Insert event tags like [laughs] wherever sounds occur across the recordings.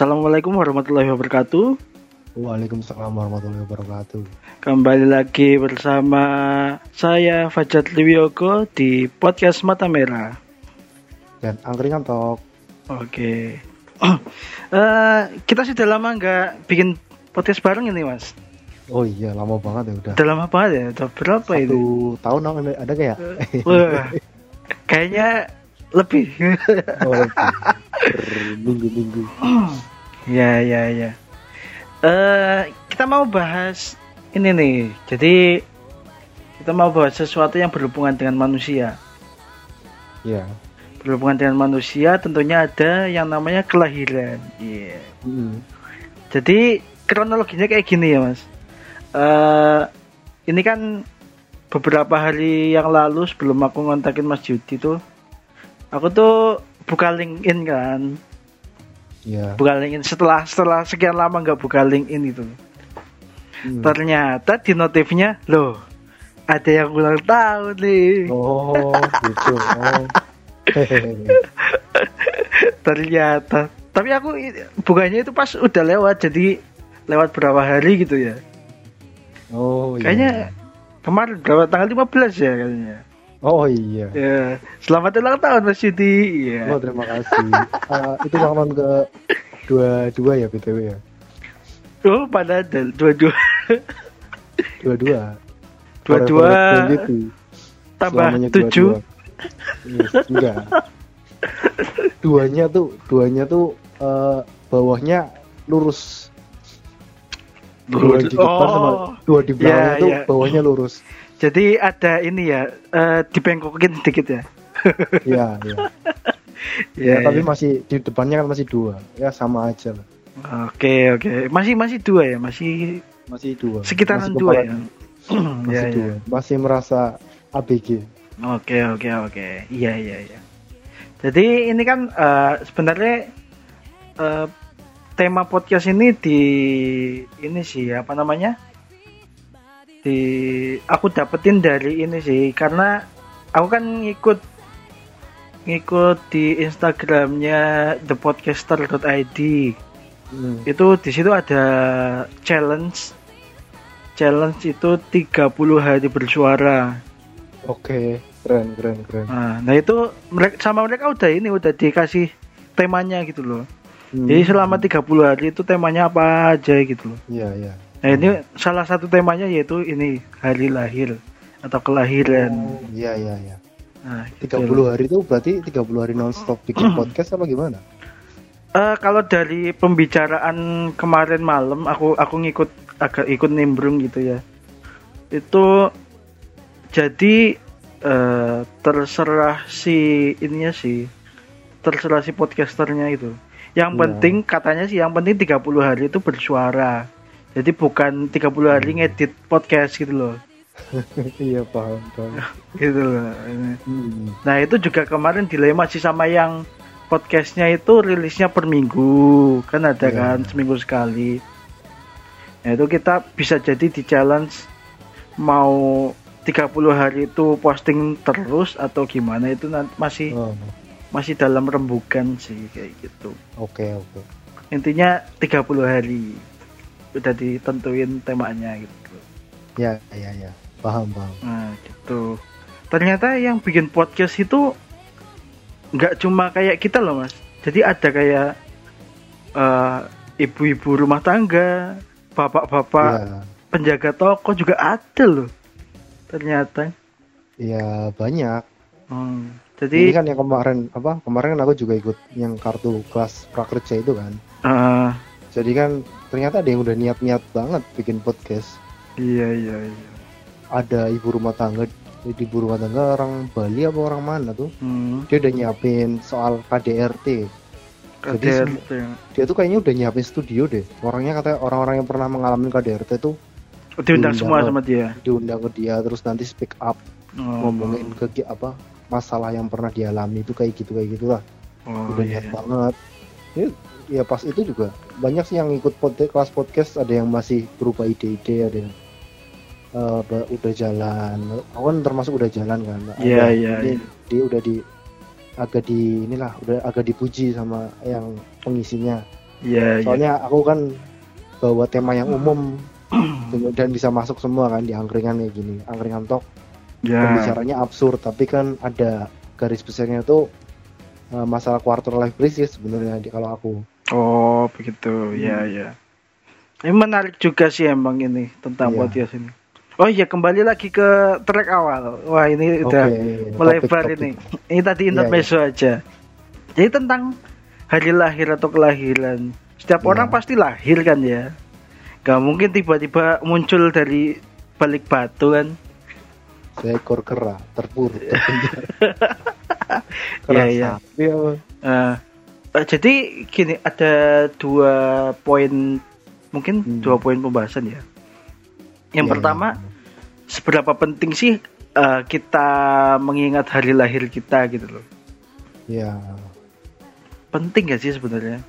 Assalamualaikum warahmatullahi wabarakatuh. Waalaikumsalam warahmatullahi wabarakatuh. Kembali lagi bersama saya Fajat Liwiogo di podcast Mata Merah. Dan angkringan tok. Oke. Eh, kita sudah lama nggak bikin podcast bareng ini mas. Oh iya, lama banget ya udah. Udah lama banget ya. Udah berapa Satu itu? tahun ada, ada kayak? Wah, kayaknya lebih. [laughs] oh, minggu-minggu. Ya ya ya. Eh kita mau bahas ini nih. Jadi kita mau bahas sesuatu yang berhubungan dengan manusia. Ya. Berhubungan dengan manusia tentunya ada yang namanya kelahiran. Iya. Mm. Jadi kronologinya kayak gini ya mas. Eh ini kan beberapa hari yang lalu sebelum aku ngontakin Mas Judi tuh, aku tuh buka LinkedIn kan, Ya. buka LinkedIn setelah setelah sekian lama nggak buka LinkedIn itu. Mm. Ternyata di notifnya, loh ada yang ulang tahun nih. Oh, gitu. Oh. [laughs] Ternyata. Tapi aku bukanya itu pas udah lewat, jadi lewat berapa hari gitu ya. oh iya. Kayaknya kemarin berapa tanggal 15 ya kayaknya. Oh iya. Ya, selamat ulang tahun Mas Yudi. Oh Iya. terima kasih. Ah, [laughs] itu ulang tahun ke dua dua ya btw ya. Oh, pada ada dua-dua Dua dua. Dua-dua. tambah Selamanya tujuh. Yes, enggak. Duanya tuh, duanya tuh eh, bawahnya lurus. Dua di depan sama Oh, dua di belakangnya Ya, tuh ya. bawahnya lurus. Jadi ada ini ya, eh dipengkokin sedikit ya. Iya, iya. [laughs] Ya, Ya, tapi ya. masih di depannya kan masih dua. Ya sama aja lah. Oke, oke. Masih masih dua ya, masih Masih dua. sekitaran Masih dua ya. kepala- [clears throat] Masih Ya, ya. dua. Masih merasa ABG. Oke oke oke iya iya iya. Jadi ini kan eh, sebenarnya eh, tema podcast ini di ini sih apa namanya di aku dapetin dari ini sih karena aku kan ngikut ngikut di Instagramnya thepodcaster.id Hmm. itu di situ ada challenge challenge itu 30 hari bersuara Oke, keren, keren, keren. Nah, nah itu mereka sama mereka udah ini udah dikasih temanya gitu loh. Hmm. Jadi selama 30 hari itu temanya apa aja gitu loh. Iya, iya. Nah, ini salah satu temanya yaitu ini hari lahir atau kelahiran. Oh, Iya, iya, iya. Nah, gitu loh. 30 hari itu berarti 30 hari nonstop bikin [clears throat] podcast apa gimana? Eh, kalau dari pembicaraan kemarin malam aku aku ngikut agak ikut nimbrung gitu ya. Itu jadi eh, terserah si ininya sih. Terserah si podcasternya itu. Yang Iya. penting katanya sih yang penting 30 hari itu bersuara. Jadi bukan 30 hari ngedit podcast gitu loh. [laughs] iya, paham, paham. [laughs] Gitu loh. Hmm. Nah itu juga kemarin dilema sih sama yang podcastnya itu rilisnya per minggu kan ada Iya. kan seminggu sekali. Nah itu kita bisa jadi di challenge mau 30 hari itu posting terus atau gimana itu nanti masih Oh, masih dalam rembukan sih kayak gitu. oke, oke. Intinya 30 hari udah ditentuin temanya gitu. Ya, ya, ya. Paham, paham. Nah gitu. Ternyata yang bikin podcast itu nggak cuma kayak kita loh mas. Jadi ada kayak eh, ibu-ibu rumah tangga, bapak-bapak Ya, penjaga toko juga ada loh. Ternyata. ya banyak. Hmm, Ini Jadi kan yang kemarin apa? Kemarin kan aku juga ikut yang kartu kelas prakerja itu kan. eh, Jadi kan ternyata ada yang udah niat-niat banget bikin podcast. iya iya iya. Ada ibu rumah tangga, ibu rumah tangga orang Bali apa orang mana tuh? Hmm, Dia udah nyiapin soal KDRT. Jadi KDRT. Dia tuh kayaknya udah nyiapin studio deh. Orangnya katanya orang-orang yang pernah mengalami KDRT tuh diundang diundang semua ke- sama dia. diundang ke dia terus nanti speak up Oh, ngomongin ke apa masalah yang pernah dialami itu kayak gitu kayak gitulah oh, udah iya. niat banget ya, ya pas itu juga banyak sih yang ikut podcast kelas podcast ada yang masih berupa ide-ide ada yang ba- udah jalan aku kan termasuk udah jalan kan Iya, iya, dia, iya. dia udah di agak di inilah udah agak dipuji sama yang pengisinya Iya, iya. Soalnya aku kan bawa tema yang umum [clears throat] dan bisa masuk semua kan di angkringan kayak gini. Angkringan talk Ya. pembicaranya absurd tapi kan ada garis besarnya tuh eh, masalah quarter life crisis sebenarnya di kalau aku. Oh, begitu. Ya, ya. Ini menarik juga sih emang ini tentang Iya. podcast ini. Oh iya, kembali lagi ke track awal. Wah, ini udah Oke, melebar topik-topik. ini. Ini tadi Iya, intermezzo aja. Jadi tentang hari lahir atau kelahiran. Setiap Iya. orang pasti lahir kan ya. Gak mungkin tiba-tiba muncul dari balik batu kan. Seekor kera terpuruk. [laughs] [laughs] Iya, iya. eh, jadi gini ada dua poin mungkin Hmm. dua poin pembahasan ya. Yang Iya, pertama iya. seberapa penting sih eh, kita mengingat hari lahir kita gitu loh. Ya, Penting gak sih sebenarnya?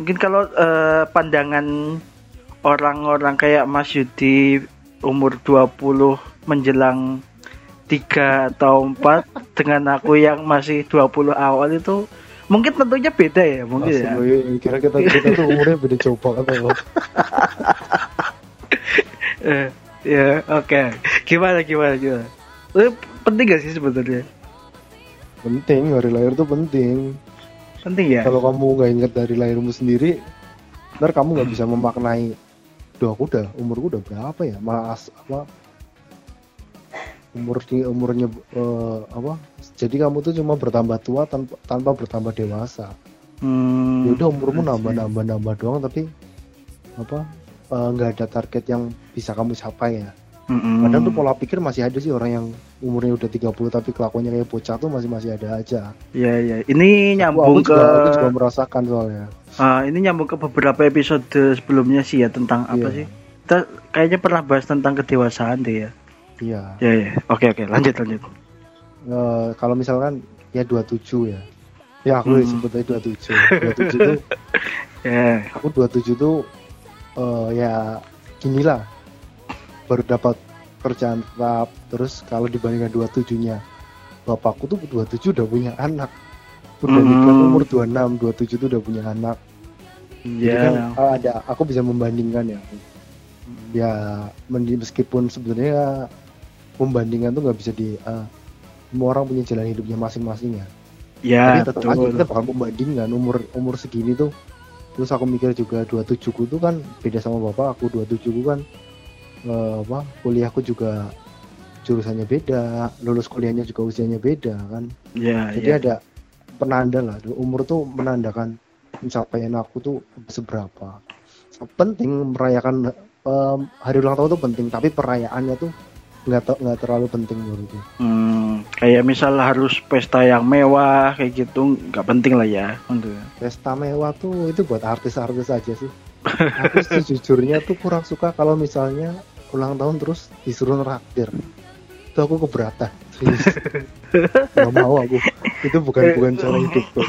Mungkin kalau eh, pandangan orang-orang kayak Mas Yudi umur 20 menjelang 3 atau 4 dengan aku yang masih 20 awal itu mungkin tentunya beda ya mungkin ya. Langsung, iya, kira kita kita tuh umurnya beda jauh [laughs] banget? Eh, ya, oke. Gimana gimana gimana? Eh, penting gak sih sebenarnya? Penting hari lahir tuh penting. Penting ya? Kalau kamu nggak ingat dari lahirmu sendiri, ntar kamu nggak bisa memaknai. Duh aku udah umurku udah berapa ya? Mas apa? Umur di umurnya eh, apa? Jadi kamu tuh cuma bertambah tua tanpa tanpa bertambah dewasa. Hmm, Ya udah umurmu nambah nambah nambah doang tapi apa? eh, nggak ada target yang bisa kamu capai ya. Mm-mm. Kadang tuh pola pikir masih ada sih orang yang umurnya udah 30 tapi kelakuannya kayak bocah tuh masih masih ada aja. Iya iya. Ini Aku- nyambung aku ke juga, aku juga merasakan soalnya. ah, ini nyambung ke beberapa episode sebelumnya sih ya tentang apa Iya. sih? Kita kayaknya pernah bahas tentang kedewasaan deh ya. Iya. Ya ya. Oke oke. Lanjut lanjut. Eh, kalau misalkan ya 27 ya. Ya aku Hmm. sebut aja 27. 27 tuh [laughs] Ya. aku 27 tuh eh, ya ginilah baru dapat kerjaan tetap terus kalau dibandingkan 27-nya bapakku tuh 27 udah punya anak udah Hmm. nikah umur 26 27 tuh udah punya anak Jadi kan Iya. eh, ada aku bisa membandingkan ya ya mendi- meskipun sebenarnya pembandingan tuh nggak bisa di eh, semua orang punya jalan hidupnya masing-masing ya. Ya tapi tetap aja kita bakal membandingkan umur umur segini tuh. Terus aku mikir juga 27 ku tuh kan beda sama bapak aku 27 ku kan eh, apa kuliahku juga jurusannya beda lulus kuliahnya juga usianya beda kan. Ya jadi ya. ada penanda lah umur tuh menandakan pencapaian aku tuh seberapa. Penting merayakan em, hari ulang tahun tuh penting tapi perayaannya tuh nggak te- nggak terlalu penting menurutku. Hmm, kayak misal harus pesta yang mewah kayak gitu nggak penting lah ya untuk pesta mewah tuh itu buat artis-artis aja sih. Aku sejujurnya tuh kurang suka kalau misalnya ulang tahun terus disuruh neraktir itu aku keberatan nggak mau aku. Itu bukan bukan cara hidupku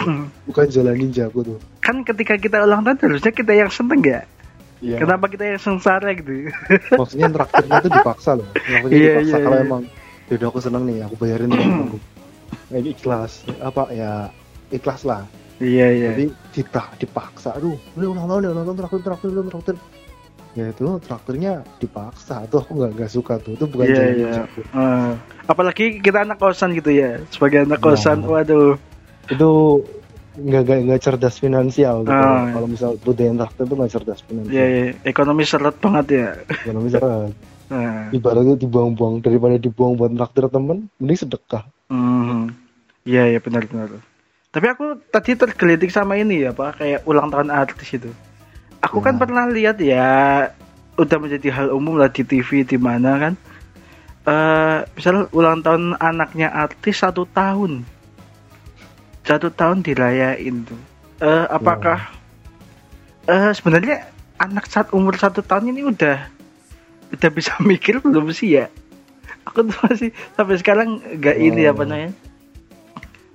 bukan jalan ninjaku tuh. Kan ketika kita ulang tahun harusnya kita yang seneng ya Iya. kenapa kita yang sengsara gitu? [laughs] Maksudnya traktirnya itu dipaksa loh. Maksudnya Iya, dipaksa iya, kalau iya. emang yaudah aku seneng nih aku bayarin nih aku [clears throat] ini ikhlas. Apa ya ikhlas lah. Iya iya. Tapi kita dipaksa. Aduh udah ulang tahun ya ulang tahun traktir traktir traktir traktir. Ya itu traktirnya dipaksa. Tuh aku nggak nggak suka tuh. Itu bukan Iya, jalan iya. ninjaku. Eh, apalagi kita anak kosan gitu ya. Sebagai anak Nah. kosan waduh. Itu nggak nggak nggak cerdas finansial gitu. Iya. kalau misal budaya traktir itu nggak cerdas finansial. Ya, ya ekonomi seret banget ya. Kalau misalnya nah, ibaratnya dibuang-buang daripada dibuang buat traktir temen mending sedekah. Hmm, iya iya. Benar benar. Tapi aku tadi tergelitik sama ini ya pak. Kayak ulang tahun artis itu. Aku kan Ya. pernah lihat ya udah menjadi hal umum lah di TV di mana kan. Eh misal ulang tahun anaknya artis satu tahun satu tahun dirayain tuh. Eh apakah eh sebenarnya anak saat umur satu tahun ini udah udah bisa [laughs] mikir belum sih ya? Aku tuh masih sampai sekarang nggak ini Oh. apa namanya?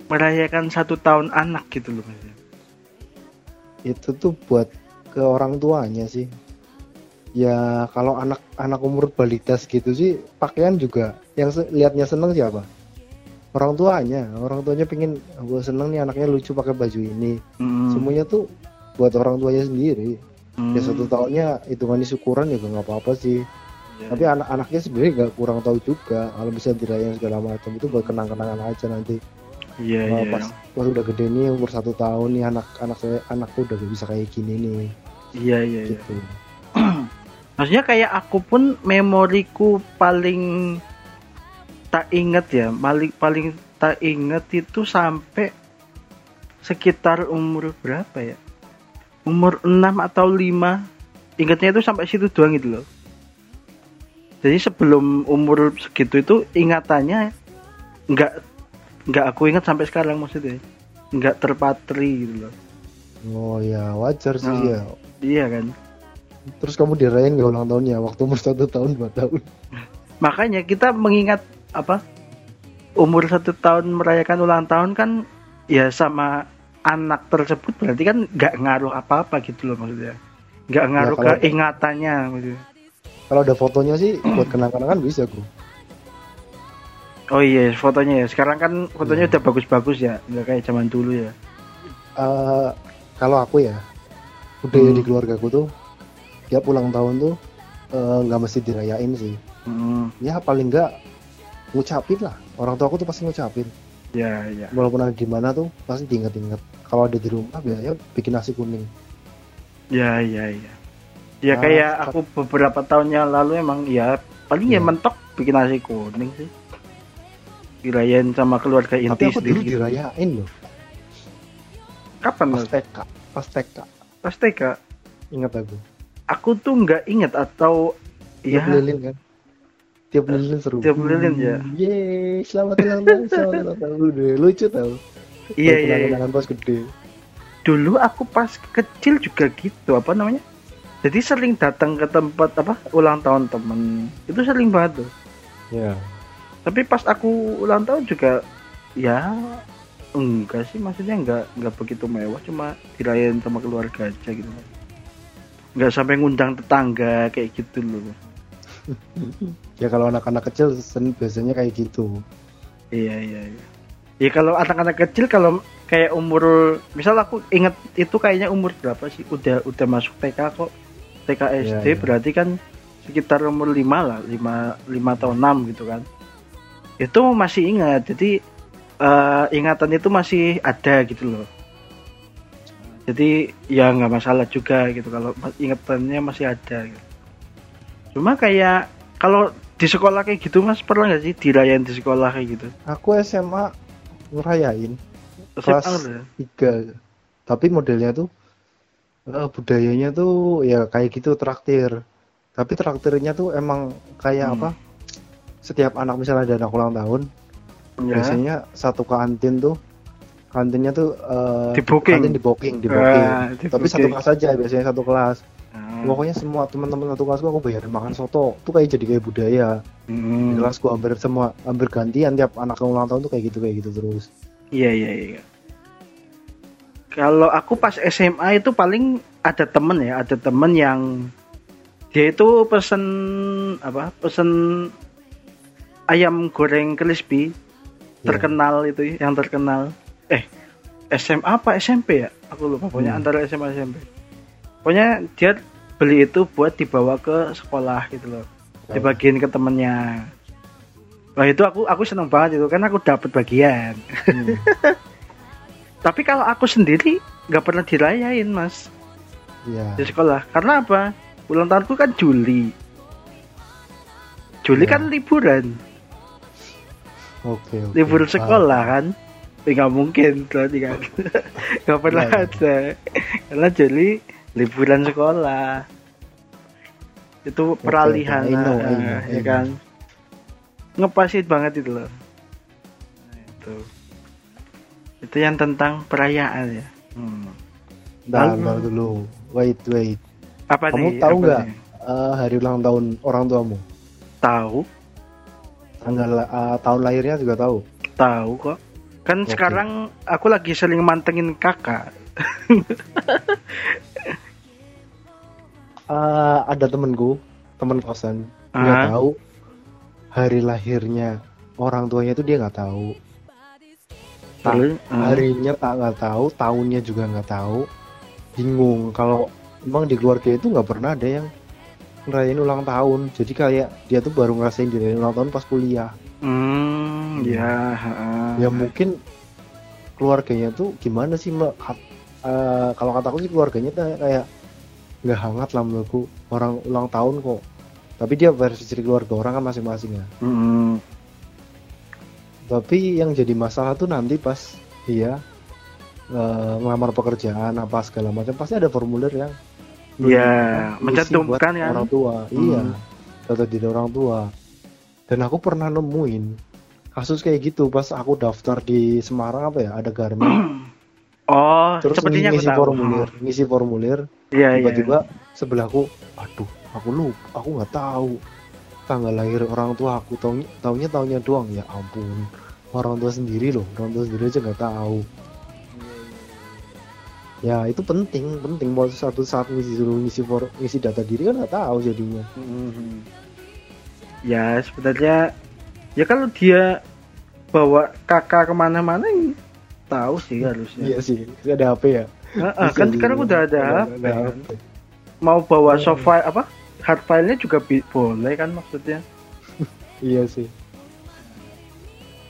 Merayakan satu tahun anak gitu loh Mas. itu tuh buat ke orang tuanya sih. Ya kalau anak anak umur balitas gitu sih pakaian juga yang se- liatnya seneng siapa orang tuanya orang tuanya pengen gue seneng nih anaknya lucu pakai baju ini. Hmm. semuanya tuh buat orang tuanya sendiri. Hmm. ya satu tahunnya hitungannya syukuran ya nggak apa-apa sih. Iya, tapi anak-anaknya sebenarnya nggak kurang tahu juga kalau bisa dirayain segala macam itu buat kenang-kenangan aja nanti. Iya iya pas pas udah gede nih umur satu tahun nih anak anak saya anakku udah bisa kayak gini nih. Iya iya iya. gitu. [clears throat] Maksudnya kayak aku pun memoriku paling tak inget ya. Paling paling tak inget itu sampai sekitar umur berapa ya? Umur 6 atau 5 ingatnya itu sampai situ doang gitu loh. Jadi sebelum umur segitu itu ingatannya nggak nggak aku ingat sampai sekarang maksudnya. Nggak terpatri gitu loh. Oh ya wajar sih Oh. ya. Iya kan? Terus kamu dirayain nggak ulang tahunnya? Waktu umur satu tahun dua tahun. Makanya kita mengingat apa umur satu tahun merayakan ulang tahun kan ya sama anak tersebut berarti kan nggak ngaruh apa-apa gitu loh maksudnya. Nggak ngaruh kalau- ke ingatannya maksudnya. kalau ada fotonya sih buat kenang-kenangan bisa bro. Oh iya fotonya ya. Sekarang kan fotonya Iya. udah bagus-bagus ya. Nggak kayak zaman dulu ya. Eh, kalau aku ya budaya Hmm. di keluargaku tuh tiap ulang tahun tuh eh, nggak mesti dirayain sih. Hmm, ya paling nggak ngucapin lah. Orang tua aku tuh pasti ngucapin. Ya ya walaupun ada di mana tuh pasti diinget-inget kalau ada di rumah biasanya bikin nasi kuning. Ya ya ya ya Ah, kayak aku beberapa tahunnya lalu emang ya paling ya Iya. mentok bikin nasi kuning sih. Dirayain sama keluarga tapi inti aku dulu gitu. dirayain loh. Kapan pas? TK pas TK pas TK ingat aku. Aku tuh nggak inget atau ya lilin kan tiap lilin seru. tiap lilin, ya. yeay selamat ulang tahun selamat ulang tahun. Udah, lucu tau. Iya iya, iya. kenang-kenangan pas gede. Dulu aku pas kecil juga gitu apa namanya? Jadi sering datang ke tempat apa ulang tahun temen. Itu sering banget tuh. Ya tapi pas aku ulang tahun juga ya enggak sih. Maksudnya enggak enggak begitu mewah. Cuma dirayain sama keluarga aja gitu. Nggak sampai ngundang tetangga kayak gitu loh [laughs] ya kalau anak-anak kecil biasanya kayak gitu Iya iya iya. Ya kalau anak-anak kecil kalau kayak umur misal aku inget itu kayaknya umur berapa sih? Udah udah masuk TK kok. TK SD Iya, iya. berarti kan sekitar umur 5 lah, 5 5 atau 6 gitu kan. Itu masih ingat. Jadi eh, ingatan itu masih ada gitu loh. Jadi ya nggak masalah juga gitu kalau ingatannya masih ada. Gitu. Cuma kayak kalau di sekolah kayak gitu mas pernah nggak sih dirayain di sekolah kayak gitu? aku SMA ngerayain Kelas- udah. tiga tapi modelnya tuh eh, budayanya tuh ya kayak gitu traktir tapi traktirnya tuh emang kayak Hmm. apa setiap anak misalnya ada anak ulang tahun Ya. biasanya satu kantin tuh kantinnya tuh eh, Di booking. kantin di booking di booking di tapi satu kelas aja biasanya satu kelas Ah. pokoknya semua teman-teman satu kelasku aku bayarin makan soto tuh kayak jadi kayak budaya di Hmm. kelasku hampir semua hampir gantian tiap anak ulang tahun tuh kayak gitu kayak gitu terus Iya iya iya. Kalau aku pas SMA itu paling ada temen ya, ada temen yang dia itu pesen apa? Pesen ayam goreng crispy Ya. terkenal itu ya, yang terkenal. Eh SMA apa SMP ya? Aku lupa. Pokoknya Hmm. antara SMA SMP. Pokoknya dia beli itu buat dibawa ke sekolah gitu loh. Dibagiin ke temennya. Wah itu aku aku seneng banget itu kan aku dapat bagian. Hmm. [laughs] Tapi kalau aku sendiri nggak pernah dirayain mas Iya. di sekolah. Karena apa? Ulang tahunku kan Juli. Juli Ya. kan liburan, Oke, oke. libur Ah, sekolah kan. Ya, nggak mungkin berarti kan. [laughs] nggak pernah iya. ada. Karena Juli liburan sekolah. Itu peralihan, I know, ah, know, ya kan. Ngepasit banget itu loh. Nah, itu. Itu yang tentang perayaan ya. Hmm. Bentar, Lalu- dulu. Wait, wait. Apa Kamu nih? tahu nggak eh, hari ulang tahun orang tuamu? Tahu, Tanggal eh, tahun lahirnya juga tahu. tahu kok. Kan Oke. sekarang aku lagi sering mantengin kakak. [laughs] Eh, ada temenku, temen kosan, Ah. tahu hari lahirnya orang tuanya itu dia nggak tahu. Ta- ah. harinya tak nggak tau, tahunnya juga nggak tahu. bingung kalau emang di keluarga itu nggak pernah ada yang ngerayain ulang tahun jadi kayak dia tuh baru ngerasain dirayain ulang tahun pas kuliah Hmm, ya. ya mungkin keluarganya tuh gimana sih mbak eh, kalau kata aku sih keluarganya tuh kayak nggak hangat lah menurutku. Orang ulang tahun kok. Tapi dia versi dari keluarga orang kan masing-masing ya. Mm, tapi yang jadi masalah tuh nanti pas dia eh, ngelamar pekerjaan apa segala macam pasti ada formulir yang Ya, ngisi mencantumkan kan. orang tua. Hmm. iya data diri orang tua. Dan aku pernah nemuin kasus kayak gitu pas aku daftar di Semarang apa ya ada garmen [clears throat] Oh, terus sepertinya aku ngisi tahu. formulir ngisi formulir Iya, iya. tiba-tiba sebelahku aduh aku lupa aku nggak tahu tanggal lahir orang tua aku tahu taunya tahunnya doang ya ampun orang tua sendiri loh orang tua sendiri aja nggak tahu ya itu penting penting buat satu saat ngisi dulu ngisi for, ngisi data diri kan nggak tahu jadinya Mhm. Ya sebenarnya ya kalau dia bawa kakak ke mana-mana tahu sih harusnya. iya sih ada HP ya Bisa kan sekarang udah ada ada- HP, ada kan. HP. Mau bawa Hmm. soft file apa? Hard file-nya juga boleh kan maksudnya. [laughs] iya sih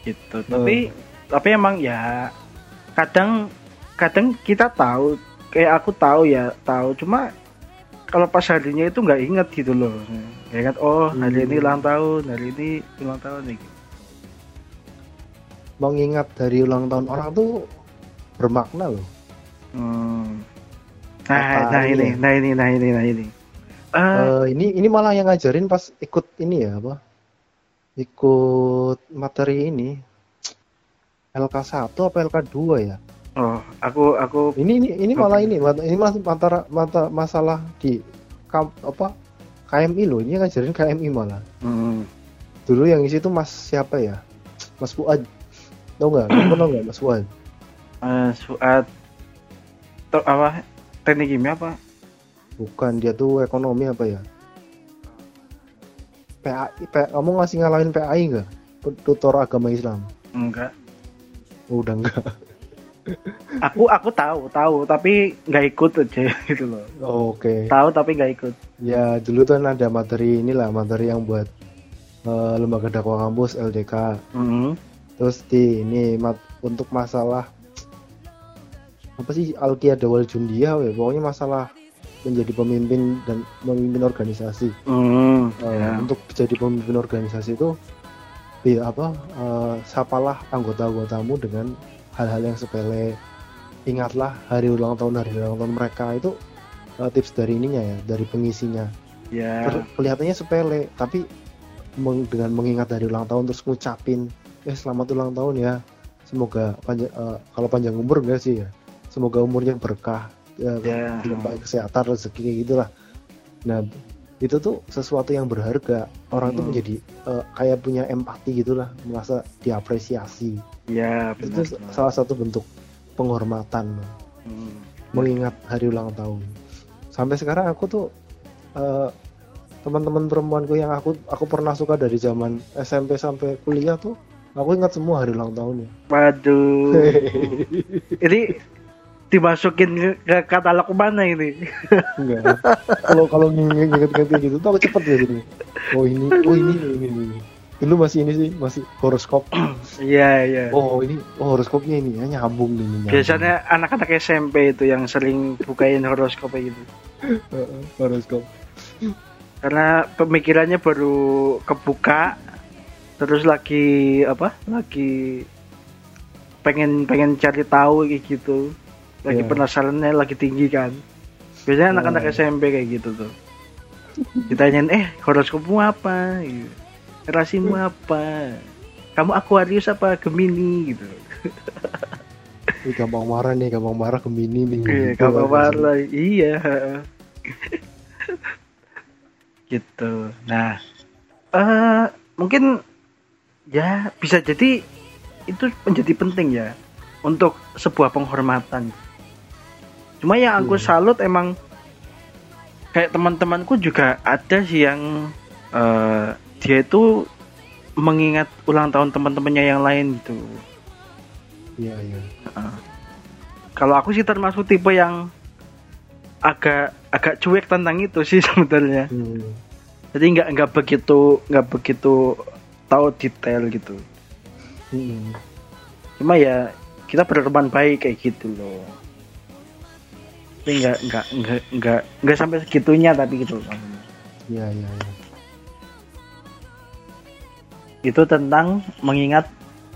Gitu. Tapi tapi emang ya kadang kadang kita tahu kayak aku tahu ya tahu cuma kalau pas harinya itu nggak inget gitu loh nggak ingat oh hari ini Hmm. ulang tahun hari ini ulang tahun nih mengingat dari ulang tahun orang tuh bermakna loh Hmm. Nah, Apa nah ini ya? nah ini, nah ini, nah ini. Eh, Eh, ini ini malah yang ngajarin pas ikut ini ya apa? Ikut materi ini LK1 apa LK2 ya? oh, aku, aku, Ini ini ini malah ini ini malah antara mata masalah di kam, apa KMI loh. Ini ngajarin KMI malah. hmm, Dulu yang isi itu Mas siapa ya? Mas Fuad. Tahu nggak? Kamu tahu nggak Mas Fuad? suat, to, apa, teknik kimia apa? Bukan dia tuh ekonomi apa ya? PAI, P- kamu ngasih ngalahin PAI nggak? Tutor agama Islam. Enggak. Udah enggak. [laughs] Aku, aku tahu, tahu, tapi nggak ikut aja [laughs] gitu loh. Oke. Tahu tapi nggak ikut. Ya dulu tuh kan ada materi inilah materi yang buat eh, lembaga dakwah kampus LDK. Hmm, Terus di ini mat- untuk masalah apa sih Alkia Dawal Jundia, we. pokoknya masalah menjadi pemimpin dan memimpin organisasi. Eh, ya. Untuk jadi pemimpin organisasi itu ya apa eh, sapalah anggota-anggotamu dengan hal-hal yang sepele. Ingatlah hari ulang tahun hari ulang tahun mereka itu eh, tips dari ininya ya, dari pengisinya. ya. Ter- kelihatannya sepele tapi meng- dengan mengingat dari ulang tahun terus ngucapin eh selamat ulang tahun ya semoga panjang eh, kalau panjang umur enggak sih ya semoga umurnya berkah ya, Ya. dilimpahi kesehatan rezeki kayak gitulah nah itu tuh sesuatu yang berharga orang tuh Hmm. menjadi eh, kayak punya empati gitulah merasa diapresiasi Ya, itu benar. tuh salah satu bentuk penghormatan Hmm. mengingat hari ulang tahun. Sampai sekarang aku tuh eh, teman-teman perempuanku yang aku aku pernah suka dari zaman SMP sampai kuliah tuh aku ingat semua hari ulang tahunnya. Waduh. [laughs] Ini dimasukin ke katalog mana ini? [laughs] Enggak. Kalau kalau nginget-nginget gitu tuh aku cepet ya gitu. Oh ini, oh ini, ini, ini, ini. Dulu masih ini sih, masih horoskop. Iya, iya. Oh ini, oh horoskopnya ini ya nyambung nih. nyambung. Biasanya anak-anak SMP itu yang sering bukain horoskop gitu. [laughs] Horoskop. Karena pemikirannya baru kebuka terus lagi apa? Lagi pengen pengen cari tahu kayak gitu. Lagi Iya. penasarannya lagi tinggi kan. Biasanya anak-anak Oh. SMP kayak gitu tuh. Ditanyain, "Eh, horoskopmu apa?" Gitu. Rasimu apa? Kamu Aquarius apa Gemini gitu. Ih, gampang marah nih, gampang marah Gemini nih. Iya, Gitu kamu kan. marah. Iya. gitu. Nah, eh mungkin ya bisa jadi itu menjadi penting ya untuk sebuah penghormatan. Cuma yang aku Iya. salut emang kayak teman-temanku juga ada sih yang eh, dia itu mengingat ulang tahun teman-temannya yang lain gitu. Iya, iya. Kalau aku sih termasuk tipe yang agak agak cuek tentang itu sih [laughs] sebenarnya. Hmm. Jadi nggak nggak begitu nggak begitu tahu detail gitu. Hmm. Cuma ya kita berteman baik kayak gitu loh. Tapi nggak nggak nggak nggak nggak sampai segitunya tapi gitu. Iya iya iya. Itu tentang mengingat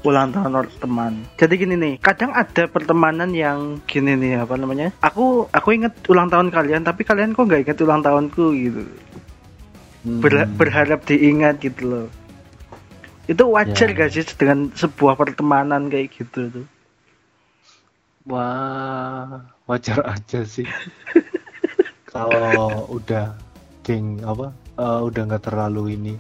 ulang tahun teman. Jadi gini nih, kadang ada pertemanan yang gini nih apa namanya? Aku aku inget ulang tahun kalian, tapi kalian kok nggak inget ulang tahunku gitu. Hmm. Ber- berharap diingat gitu loh. Itu wajar Ya. gak sih dengan sebuah pertemanan kayak gitu tuh? Wah, wajar aja sih. [laughs] Kalau udah geng apa, eh, udah nggak terlalu ini,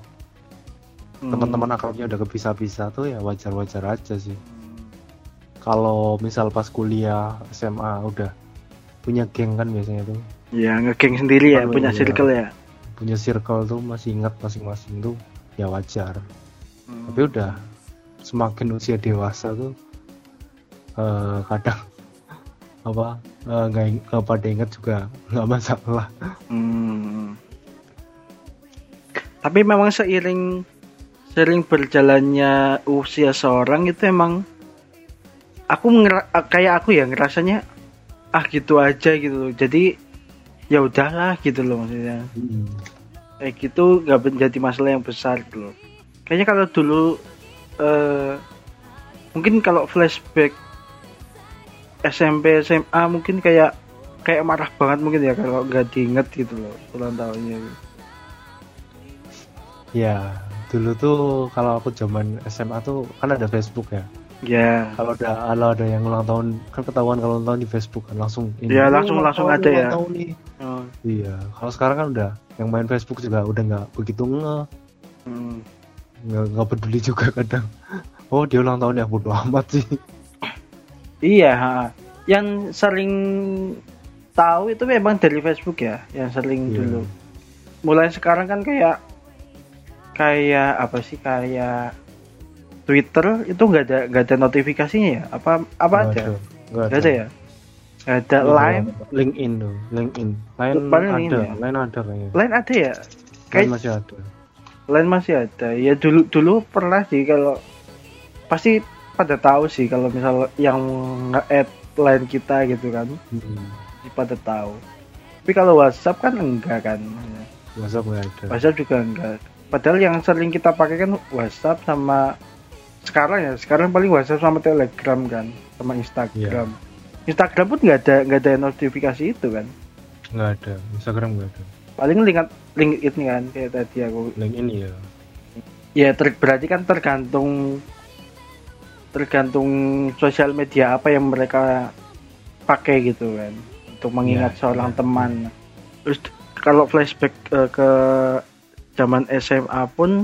Hmm. teman-teman akrabnya udah kepisah-pisah tuh ya wajar-wajar aja sih. Kalau misal pas kuliah SMA udah punya geng kan biasanya tuh, Ya ngegeng sendiri ya, punya iya. circle ya. punya circle tuh masih ingat masing-masing tuh ya wajar. Hmm. Tapi udah semakin usia dewasa tuh eh, kadang [laughs] apa eh, nggak ing- nggak pada ingat juga nggak masalah. Hmm. Tapi memang seiring sering berjalannya usia seorang itu emang aku kayak aku ya ngerasanya ah gitu aja gitu. Jadi ya udahlah gitu loh maksudnya. Hmm. Kayak gitu nggak menjadi masalah yang besar gitu loh. Kayaknya kalau dulu eh mungkin kalau flashback SMP SMA mungkin kayak kayak marah banget mungkin ya kalau nggak diinget gitu loh ulang tahunnya. Ya, dulu tuh kalau aku zaman SMA tuh kan ada Facebook ya. Ya. Kalau ada kalau ada yang ulang tahun kan ketahuan kalau ulang tahun di Facebook kan langsung ini. Ya, "Oh, langsung- ulang langsung tahun, ada ya." tahun nih." Oh, Iya, kalau sekarang kan udah yang main Facebook juga udah nggak begitu nge. Nggak nggak peduli juga kadang. Oh dia ulang tahun ya bodo amat sih. Iya, yang sering tahu itu memang dari Facebook ya, yang sering Iya. dulu. Mulai sekarang kan kayak kayak apa sih kayak Twitter itu nggak ada nggak ada notifikasinya ya? Apa apa Nggak ada? Nggak Nggak ada ya? Nggak ada Iya, line, LinkedIn tuh, LinkedIn. Paling ada, ya? lain ada kayaknya. line ada ya? Kayak masih ada. Line masih ada. Ya dulu dulu pernah sih kalau pasti pada tahu sih kalau misal yang nge-add line kita gitu kan, Hmm. pada tahu. Tapi kalau WhatsApp kan enggak kan. WhatsApp nggak ada. WhatsApp juga enggak. Padahal yang sering kita pakai kan WhatsApp sama sekarang ya, sekarang paling WhatsApp sama Telegram kan, sama Instagram. Instagram pun nggak ada nggak ada notifikasi itu kan. Nggak ada. Instagram nggak ada. Paling link link ini kan kayak tadi aku. LinkedIn ya. Ya ter, berarti kan tergantung tergantung sosial media apa yang mereka pakai gitu kan untuk mengingat Ya, seorang ya. teman. Terus kalau flashback eh, ke zaman SMA pun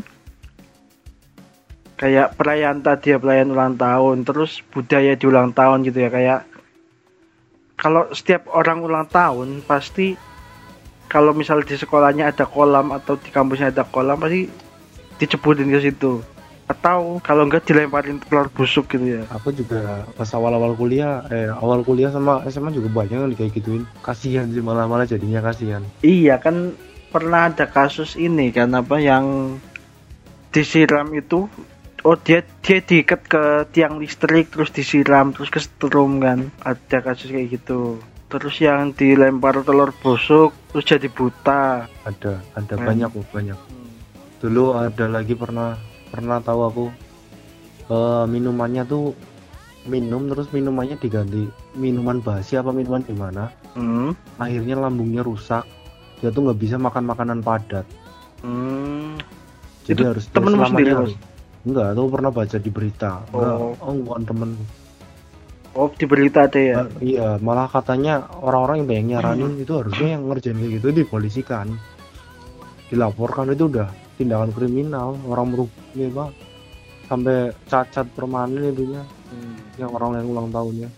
kayak perayaan tadi ya perayaan ulang tahun terus budaya di ulang tahun gitu ya kayak kalau setiap orang ulang tahun pasti kalau misal di sekolahnya ada kolam atau di kampusnya ada kolam pasti dicebutin ke situ atau kalau enggak dilemparin telur busuk gitu ya Aku juga pas awal-awal kuliah, eh awal kuliah sama SMA juga banyak yang kayak gituin. Kasihan sih malah-malah jadinya kasihan. iya kan pernah ada kasus ini kan apa yang disiram itu oh dia dia diikat ke tiang listrik terus disiram terus kesetrum kan ada kasus kayak gitu terus yang dilempar telur busuk terus jadi buta Ada, ada Hmm. banyak kok banyak. Dulu ada lagi pernah pernah tahu aku eh, minumannya tuh minum terus minumannya diganti minuman basi apa minuman gimana hmm. akhirnya lambungnya rusak dia tuh nggak bisa makan makanan padat Hmm. jadi Itu harus selamanya sendiri, harus enggak tuh pernah baca di berita enggak Oh. oh, bukan temen oh di berita ada ya Eh, iya malah katanya orang-orang yang banyak nyaranin Hmm. itu harusnya yang ngerjain kayak gitu dipolisikan dilaporkan itu udah tindakan kriminal orang merugi pak sampai cacat permanen itunya Hmm. yang orang yang ulang tahunnya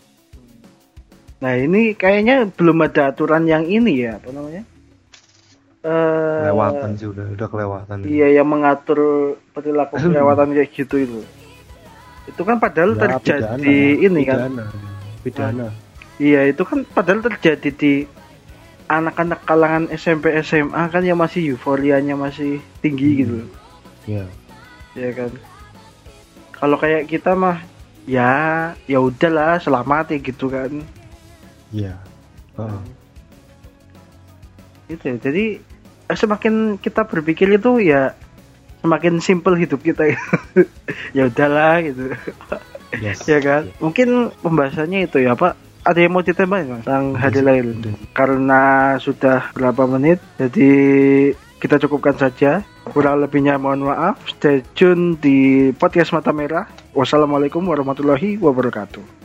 Nah ini kayaknya belum ada aturan yang ini ya apa namanya? Eh, kelewatan sih udah udah kelewatan Iya yang mengatur perilaku [clears throat] kelewatan kayak gitu itu. Itu kan padahal Ya, terjadi pidana, ini kan. pidana, Iya itu kan padahal terjadi di anak-anak kalangan SMP SMA kan ya masih euforianya masih tinggi gitu loh. ya ya kan. Kalau kayak kita mah ya ya udahlah selamat ya gitu kan. Ya Heeh. gitu ya. Jadi eh, semakin kita berpikir itu ya semakin simple hidup kita. [laughs] Ya udahlah gitu. Yes. ya kan? Mungkin pembahasannya itu ya pak. Ada yang mau ditambah mas? Tentang hari lahir karena sudah berapa menit jadi kita cukupkan saja. Kurang lebihnya mohon maaf. Stay tune di podcast mata merah. Wassalamualaikum warahmatullahi wabarakatuh